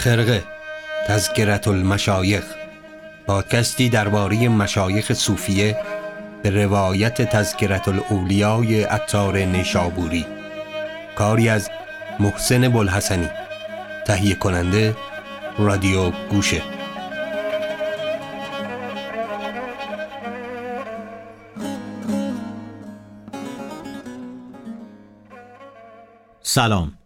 خرقه تذکرت المشایخ پادکستی درباره مشایخ صوفیه به روایت تذکرت الاولیای اتار نیشابوری. کاری از محسن بلحسنی تهیه کننده رادیو گوشه. سلام.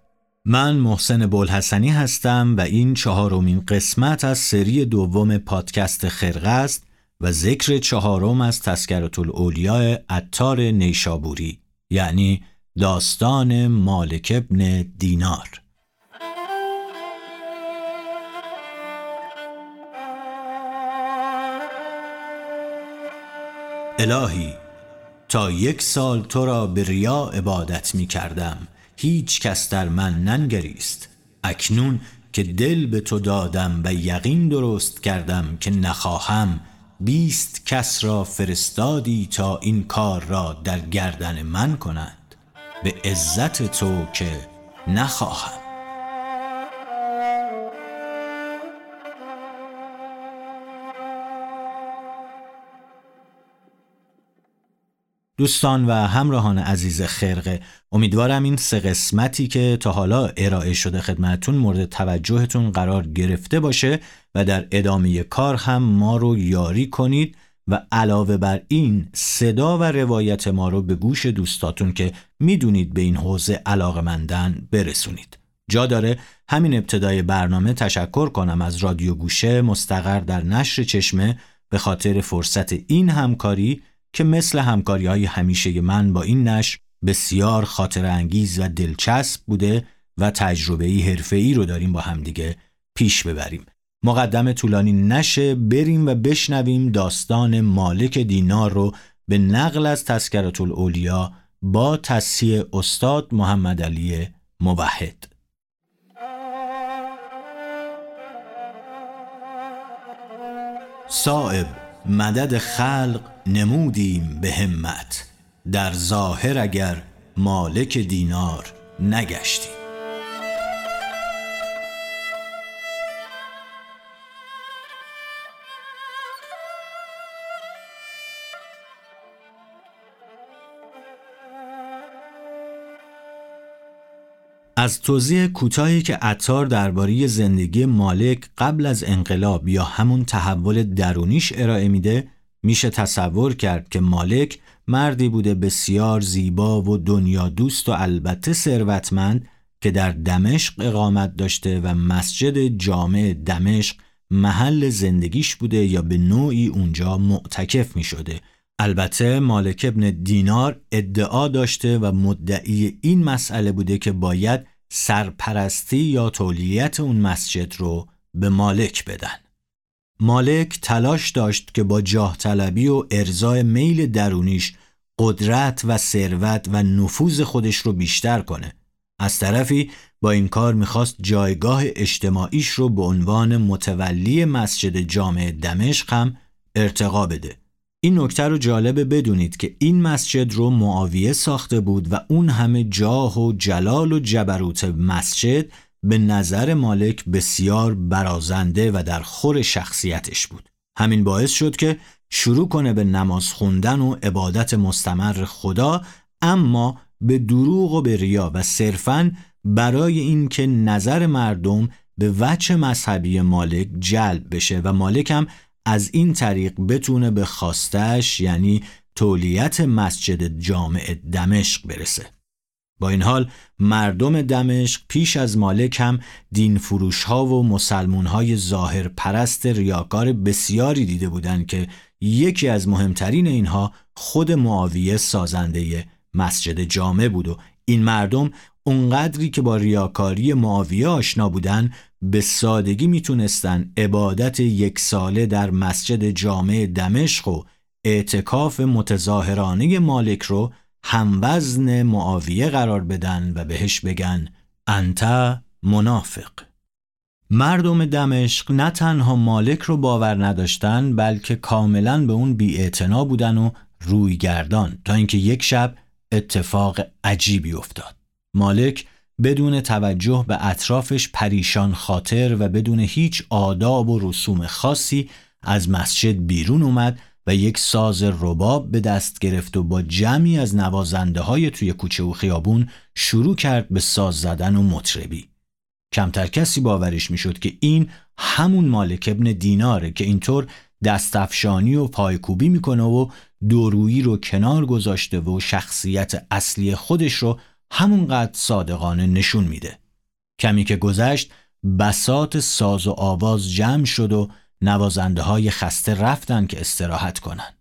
من محسن بلحسنی هستم و این چهارمین قسمت از سری دوم پادکست خرقه است و ذکر چهارم از تذکرت الاولیاء اتار نیشابوری یعنی داستان مالک ابن دینار. الهی تا یک سال تو را به ریا عبادت می کردم هیچ کس در من ننگریست. اکنون که دل به تو دادم و یقین درست کردم که نخواهم بیست کس را فرستادی تا این کار را در گردن من کنند به عزت تو که نخواهم. دوستان و همراهان عزیز خرقه امیدوارم این سه قسمتی که تا حالا ارائه شده خدمتون مورد توجهتون قرار گرفته باشه و در ادامه کار هم ما رو یاری کنید و علاوه بر این صدا و روایت ما رو به گوش دوستاتون که می‌دونید به این حوزه علاقمندن برسونید. جا داره همین ابتدای برنامه تشکر کنم از رادیو گوشه مستقر در نشر چشمه به خاطر فرصت این همکاری که مثل همکاری های همیشه من با این نشر بسیار خاطر انگیز و دلچسب بوده و تجربه حرفه ای رو داریم با همدیگه پیش ببریم. مقدم طولانی نشه بریم و بشنویم داستان مالک دینار رو به نقل از تذکرت الاولیا با تصحیح استاد محمد علی موحد صائب مدد خلق نمودیم به همت. در ظاهر اگر مالک دینار نگشتیم. از توضیح کوتاهی که عطار درباره زندگی مالک قبل از انقلاب یا همون تحول درونیش ارائه میده میشه تصور کرد که مالک مردی بوده بسیار زیبا و دنیا دوست و البته ثروتمند که در دمشق اقامت داشته و مسجد جامع دمشق محل زندگیش بوده یا به نوعی اونجا معتکف می شده. البته مالک ابن دینار ادعا داشته و مدعی این مسئله بوده که باید سرپرستی یا تولیت اون مسجد رو به مالک بدن. مالک تلاش داشت که با جاه طلبی و ارزای میل درونیش قدرت و ثروت و نفوذ خودش رو بیشتر کنه. از طرفی با این کار می‌خواست جایگاه اجتماعیش رو به عنوان متولی مسجد جامع دمشق هم ارتقا بده. این نکته رو جالبه بدونید که این مسجد رو معاویه ساخته بود و اون همه جاه و جلال و جبروت مسجد به نظر مالک بسیار برازنده و در خور شخصیتش بود. همین باعث شد که شروع کنه به نماز خوندن و عبادت مستمر خدا اما به دروغ و به ریا و صرفاً برای اینکه نظر مردم به وجه مذهبی مالک جلب بشه و مالک هم از این طریق بتونه به خواستش یعنی تولیت مسجد جامع دمشق برسه. با این حال مردم دمشق پیش از مالک هم دین فروش ها و مسلمون های ظاهر پرست ریاکار بسیاری دیده بودند که یکی از مهمترین اینها خود معاویه سازنده مسجد جامع بود و این مردم اونقدری که با ریاکاری معاویه آشنا بودن به سادگی می‌تونستن عبادت یک ساله در مسجد جامع دمشق و اعتکاف متظاهرانه مالک رو هموزن معاویه قرار بدن و بهش بگن انت منافق. مردم دمشق نه تنها مالک رو باور نداشتن بلکه کاملا به اون بی بودن و روی گردان تا اینکه یک شب اتفاق عجیبی افتاد. مالک بدون توجه به اطرافش پریشان خاطر و بدون هیچ آداب و رسوم خاصی از مسجد بیرون اومد و یک ساز رباب به دست گرفت و با جمعی از نوازنده های توی کوچه و خیابون شروع کرد به ساز زدن و مطربی. کمتر کسی باورش می‌شد که این همون مالک ابن دیناره که اینطور دستفشانی و پایکوبی می‌کنه و دورویی رو کنار گذاشته و شخصیت اصلی خودش رو همونقدر صادقانه نشون میده. کمی که گذشت بسات ساز و آواز جمع شد و نوازنده های خسته رفتن که استراحت کنن.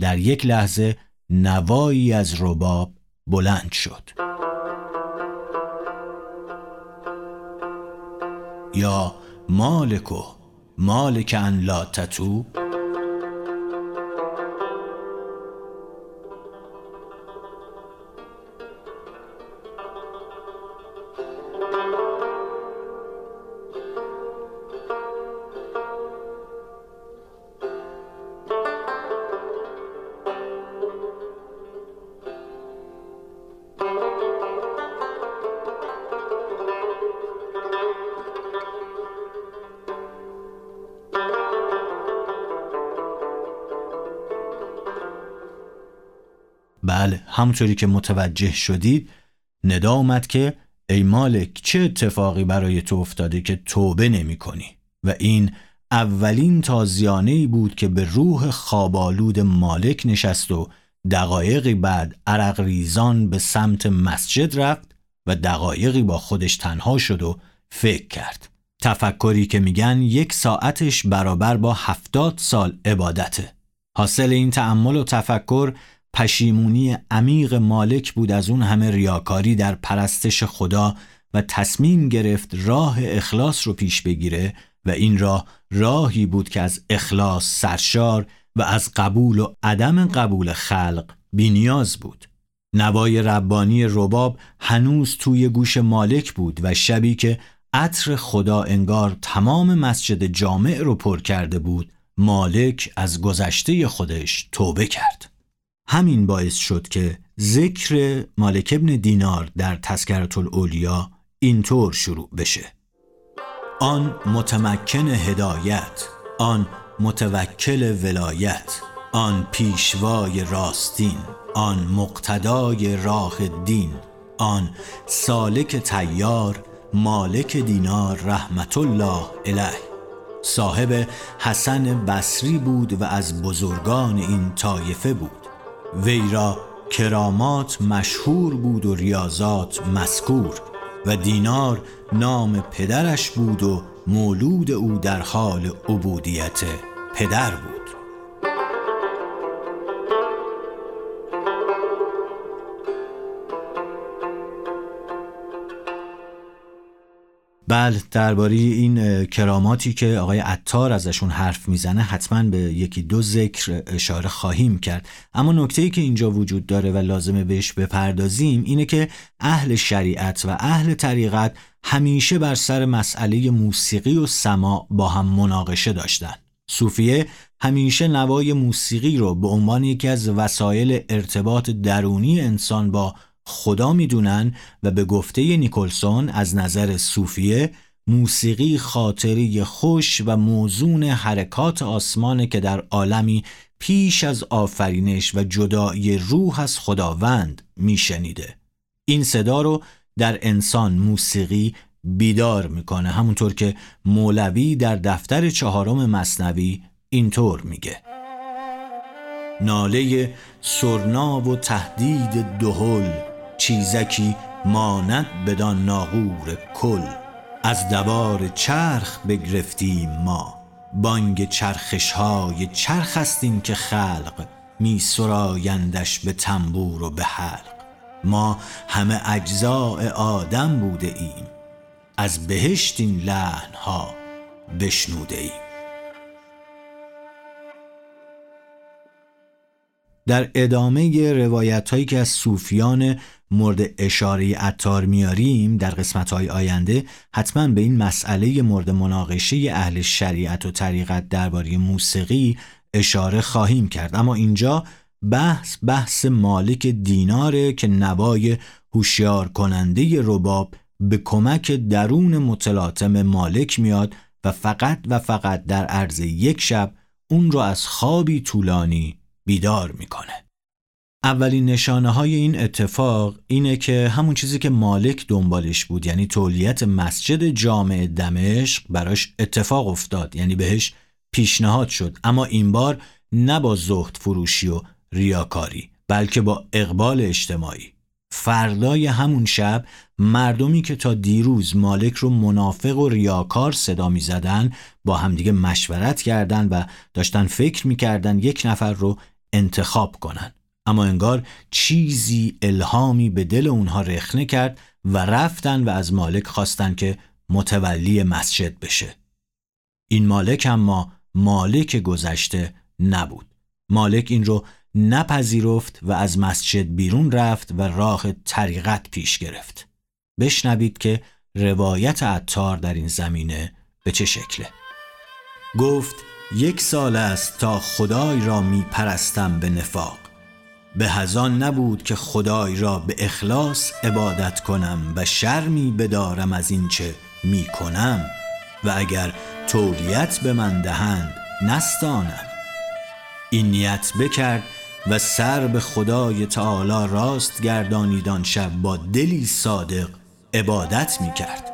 در یک لحظه نوایی از رباب بلند شد. یا مالکو مالک ان لا تتوب بله همونطوری که متوجه شدید ندا اومد که ای مالک چه اتفاقی برای تو افتاده که توبه نمی کنی؟ و این اولین تازیانه بود که به روح خوابالود مالک نشست و دقایقی بعد عرق ریزان به سمت مسجد رفت و دقایقی با خودش تنها شد و فکر کرد. تفکری که میگن یک ساعتش برابر با هفتاد سال عبادته. حاصل این تأمل و تفکر پشیمونی عمیق مالک بود از اون همه ریاکاری در پرستش خدا و تصمیم گرفت راه اخلاص رو پیش بگیره و این راه راهی بود که از اخلاص سرشار و از قبول و عدم قبول خلق بینیاز بود. نوای ربانی رباب هنوز توی گوش مالک بود و شبی که عطر خدا انگار تمام مسجد جامع رو پر کرده بود مالک از گذشته خودش توبه کرد. همین باعث شد که ذکر مالک ابن دینار در تذکرت الاولیا اینطور شروع بشه. آن متمکن هدایت آن متوکل ولایت آن پیشوای راستین آن مقتدای راه دین آن سالک تیار مالک دینار رحمت الله علیه. صاحب حسن بصری بود و از بزرگان این طایفه بود. وی را کرامات مشهور بود و ریاضات مذکور و دینار نام پدرش بود و مولود او در حال عبودیت پدر بود. بله درباره این کراماتی که آقای عطار ازشون حرف می‌زنه حتما به یکی دو ذکر اشاره خواهیم کرد. اما نکته ای که اینجا وجود داره و لازمه بهش بپردازیم اینه که اهل شریعت و اهل طریقت همیشه بر سر مسئله موسیقی و سما با هم مناقشه داشتن. صوفیه همیشه نوای موسیقی رو به عنوان یکی از وسایل ارتباط درونی انسان با خدا می‌دونن و به گفته نیکلسون از نظر صوفیه موسیقی خاطری خوش و موزون حرکات آسمانه که در عالمی پیش از آفرینش و جدایی روح از خداوند میشنیده. این صدا رو در انسان موسیقی بیدار می‌کنه. همونطور که مولوی در دفتر چهارم مصنوی اینطور میگه. ناله سرنا و تهدید دهل چیزکی ماند بدان ناغور کل. از دوار چرخ بگرفتیم ما. بانگ چرخش های چرخ هستیم که خلق. می سرایندش به تنبور و به حلق. ما همه اجزاء آدم بوده ایم. از بهشت این لحن ها بشنوده ایم. در ادامه روایت هایی که از صوفیان مورد اشاره اتار میاریم در قسمت های آینده حتما به این مسئله مورد مناقشه اهل شریعت و طریقت درباره موسیقی اشاره خواهیم کرد اما اینجا بحث بحث مالک دیناره که نوای هوشیار کننده رباب به کمک درون متلاطم مالک میاد و فقط و فقط در عرض یک شب اون رو از خوابی طولانی بیدار می‌کنه. اولین نشانه های این اتفاق اینه که همون چیزی که مالک دنبالش بود یعنی تولیت مسجد جامع دمشق براش اتفاق افتاد یعنی بهش پیشنهاد شد. اما این بار نه با زهد فروشی و ریاکاری بلکه با اقبال اجتماعی. فردای همون شب مردمی که تا دیروز مالک رو منافق و ریاکار صدا می زدن با همدیگه مشورت کردند و داشتن فکر می‌کردن یک نفر رو انتخاب کنن. اما انگار چیزی الهامی به دل اونها رخنه کرد و رفتن و از مالک خواستن که متولی مسجد بشه. این مالک اما مالک گذشته نبود. مالک این رو نپذیرفت و از مسجد بیرون رفت و راه طریقت پیش گرفت. بشنوید که روایت عطار در این زمینه به چه شکله. گفت یک سال است تا خدای را می پرستم به نفاق. به هزان نبود که خدای را به اخلاص عبادت کنم و شرمی بدارم از این چه می کنم و اگر تولیت به من دهند نستانم. این نیت بکرد و سر به خدای تعالی راست گردانیدان شب با دلی صادق عبادت می کرد.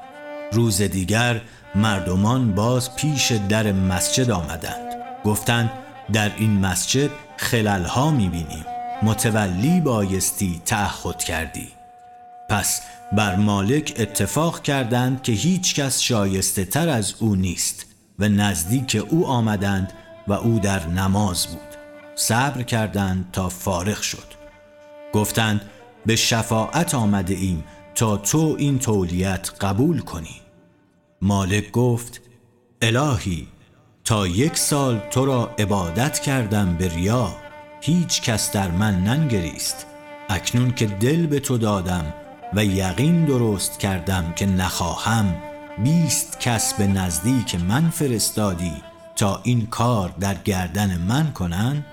روز دیگر مردمان باز پیش در مسجد آمدند. گفتند در این مسجد خللها می بینیم. متولی بایستی تعهد کردی. پس بر مالک اتفاق کردند که هیچ کس شایسته تر از او نیست و نزدیک او آمدند و او در نماز بود. صبر کردند تا فارغ شد. گفتند به شفاعت آمده ایم تا تو این تولیت قبول کنی. مالک گفت الهی تا یک سال تو را عبادت کردم به ریا. هیچ کس در من ننگریست. اکنون که دل به تو دادم و یقین درست کردم که نخواهم بیست کس به نزدیک من فرستادی تا این کار در گردن من کنن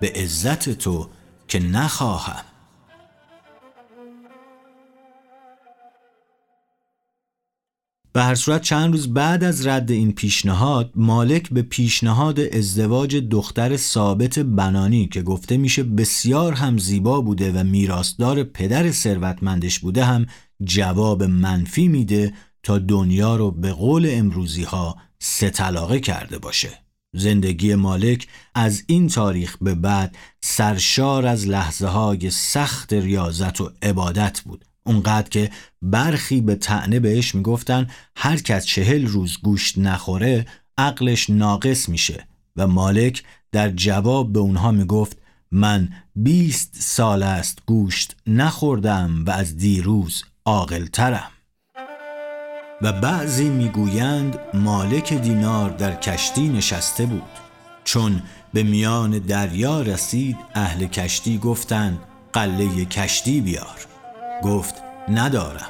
به عزت تو که نخواهم. به هر صورت چند روز بعد از رد این پیشنهاد مالک به پیشنهاد ازدواج دختر ثابت بنانی که گفته میشه بسیار هم زیبا بوده و میراثدار پدر ثروتمندش بوده هم جواب منفی میده تا دنیا رو به قول امروزی ها سه کرده باشه. زندگی مالک از این تاریخ به بعد سرشار از لحظه های سخت ریاضت و عبادت بود. اونقدر که برخی به تعنه بهش می‌گفتن هر کس چهل روز گوشت نخوره عقلش ناقص میشه. و مالک در جواب به اونها می‌گفت من بیست سال است گوشت نخوردم و از دیروز عاقلترم. و بعضی می‌گویند مالک دینار در کشتی نشسته بود. چون به میان دریا رسید اهل کشتی گفتند قله کشتی بیار. گفت ندارم.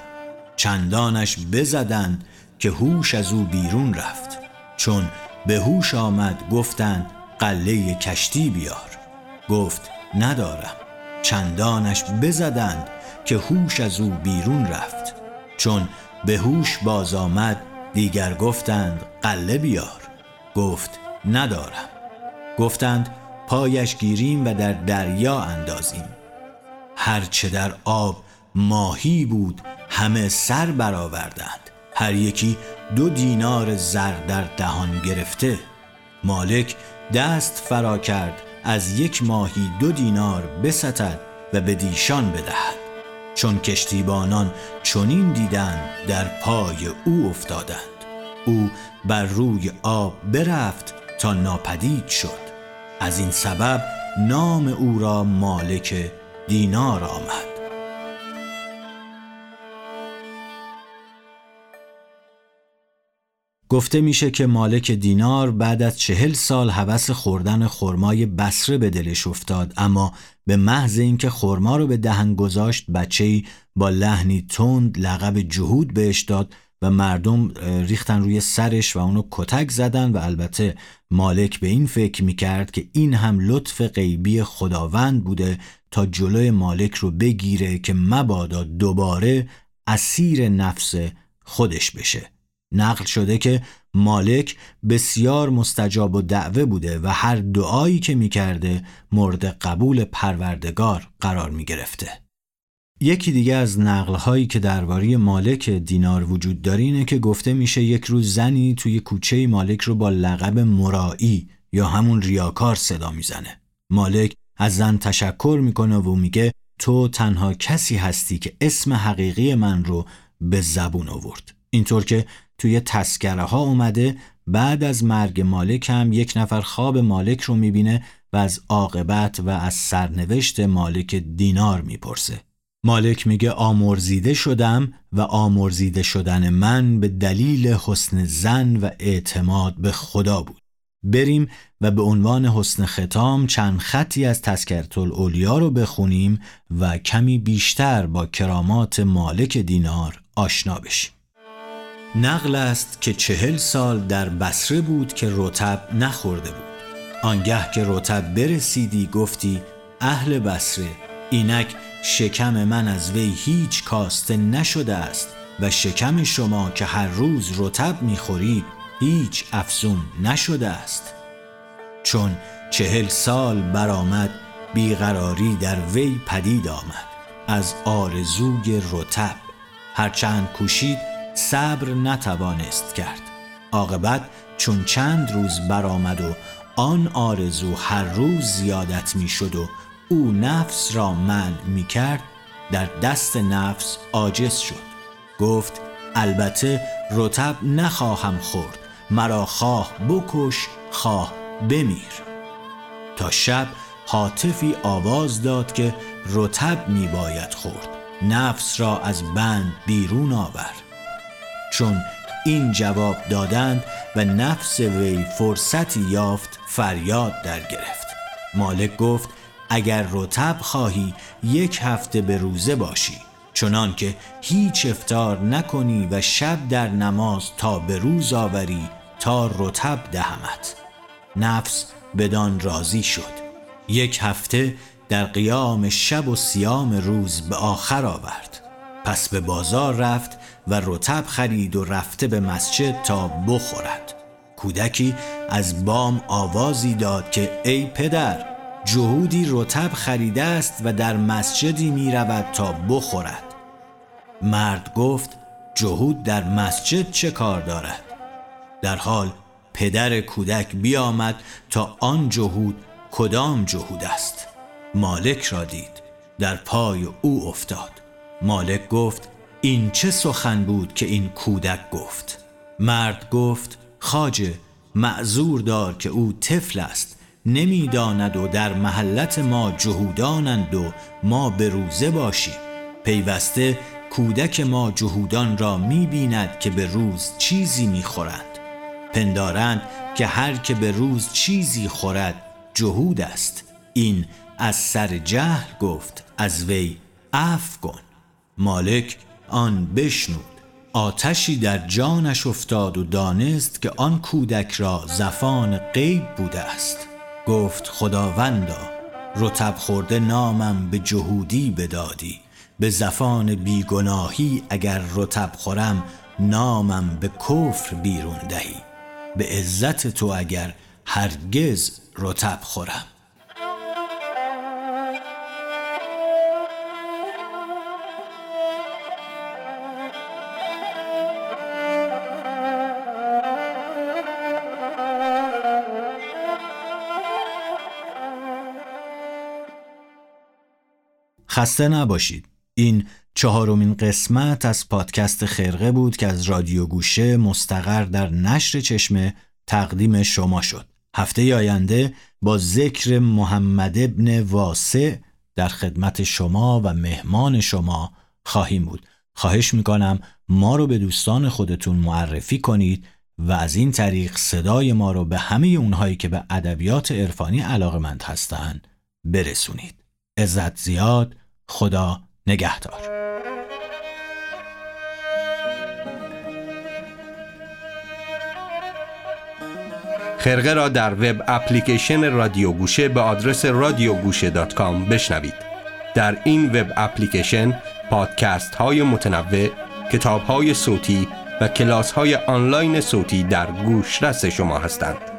چندانش بزدند که هوش از او بیرون رفت چون به هوش آمد گفتند قله کشتی بیار. گفت ندارم. چندانش بزدند که هوش از او بیرون رفت چون به هوش باز آمد دیگر گفتند قله بیار. گفت ندارم. گفتند پایش گیریم و در دریا اندازیم. هرچه در آب ماهی بود همه سر برآوردند. هر یکی دو دینار زر در دهان گرفته. مالک دست فرا کرد از یک ماهی دو دینار بستد و به دیشان بدهد. چون کشتیبانان چنین دیدند در پای او افتادند. او بر روی آب برفت تا ناپدید شد. از این سبب نام او را مالک دینار آمد. گفته میشه که مالک دینار بعد از چهل سال هوس خوردن خرمای بسره به دلش افتاد اما به محض اینکه خرما رو به دهن گذاشت بچه‌ای با لحنی تند لقب جهود بهش داد و مردم ریختن روی سرش و اونو کتک زدن و البته مالک به این فکر می‌کرد که این هم لطف غیبی خداوند بوده تا جلوی مالک رو بگیره که مبادا دوباره اسیر نفس خودش بشه. نقل شده که مالک بسیار مستجاب و دعوه بوده و هر دعایی که می‌کرده مورد قبول پروردگار قرار می‌گرفته. یکی دیگه از نقلهایی که درباره مالک دینار وجود داره اینه که گفته میشه یک روز زنی توی کوچه مالک رو با لقب مرایی یا همون ریاکار صدا می‌زنه. مالک از زن تشکر می‌کنه و میگه تو تنها کسی هستی که اسم حقیقی من رو به زبون آورد. اینطور که توی تسکره ها اومده بعد از مرگ مالک هم یک نفر خواب مالک رو می‌بینه و از عاقبت و از سرنوشت مالک دینار می‌پرسه. مالک میگه آمرزیده شدم و آمرزیده شدن من به دلیل حسن زن و اعتماد به خدا بود. بریم و به عنوان حسن ختام چند خطی از تذکرت الاولیا رو بخونیم و کمی بیشتر با کرامات مالک دینار آشنا بشیم. نقل است که چهل سال در بسره بود که رتب نخورده بود. آنگه که رتب برسیدی گفتی اهل بسره اینک شکم من از وی هیچ کاسته نشده است و شکم شما که هر روز رتب می‌خورید هیچ افزون نشده است. چون چهل سال برآمد بیقراری در وی پدید آمد. از آرزوی رتب هرچند کوشید صبر نتوانست کرد. عاقبت چون چند روز برآمد و آن آرزو هر روز زیادت می‌شد و او نفس را من می کرد در دست نفس عاجز شد. گفت البته رتب نخواهم خورد مرا خواه بکش خواه بمیر. تا شب حاطفی آواز داد که رتب می باید خورد. نفس را از بند بیرون آورد. چون این جواب دادند و نفس وی فرصتی یافت فریاد در گرفت. مالک گفت اگر رتب خواهی یک هفته به روزه باشی. چنان که هیچ افتار نکنی و شب در نماز تا به روز آوری تا رتب دهمت. نفس بدان راضی شد. یک هفته در قیام شب و سیام روز به آخر آورد. پس به بازار رفت و رتب خرید و رفته به مسجد تا بخورد. کودکی از بام آوازی داد که ای پدر جهودی رتب خریده است و در مسجدی می رود تا بخورد. مرد گفت جهود در مسجد چه کار دارد؟ در حال پدر کودک بیامد تا آن جهود کدام جهود است؟ مالک را دید در پای او افتاد. مالک گفت این چه سخن بود که این کودک گفت؟ مرد گفت خاجه معذور دار که او طفل است نمی‌داند و در محلت ما جهودانند و ما به روزه باشیم. پیوسته کودک ما جهودان را می‌بیند که به روز چیزی می‌خورند. پندارند که هر که به روز چیزی خورد جهود است. این از سر جهل گفت از وی عف کن. مالک آن بشنود. آتشی در جانش افتاد و دانست که آن کودک را زفان غیب بوده است. گفت خداوندا رتب خورده نامم به جهودی بدادی. به زفان بیگناهی اگر رتب خورم نامم به کفر بیرون دهی. به عزت تو اگر هرگز رتب خورم. خسته نباشید. این چهارمین قسمت از پادکست خرقه بود که از رادیو گوشه مستقر در نشر چشمه تقدیم شما شد. هفته آینده با ذکر محمد ابن واسع در خدمت شما و مهمان شما خواهیم بود. خواهش می‌کنم ما رو به دوستان خودتون معرفی کنید و از این طریق صدای ما رو به همه اونهایی که به ادبیات عرفانی علاقمند هستند برسونید. عزت زیاد. خدا نگهدار. خرقه را در وب اپلیکیشن رادیو گوشه به آدرس radiogoosheh.com بشنوید. در این وب اپلیکیشن پادکست های متنوع کتاب های صوتی و کلاس های آنلاین صوتی در گوش رس شما هستند.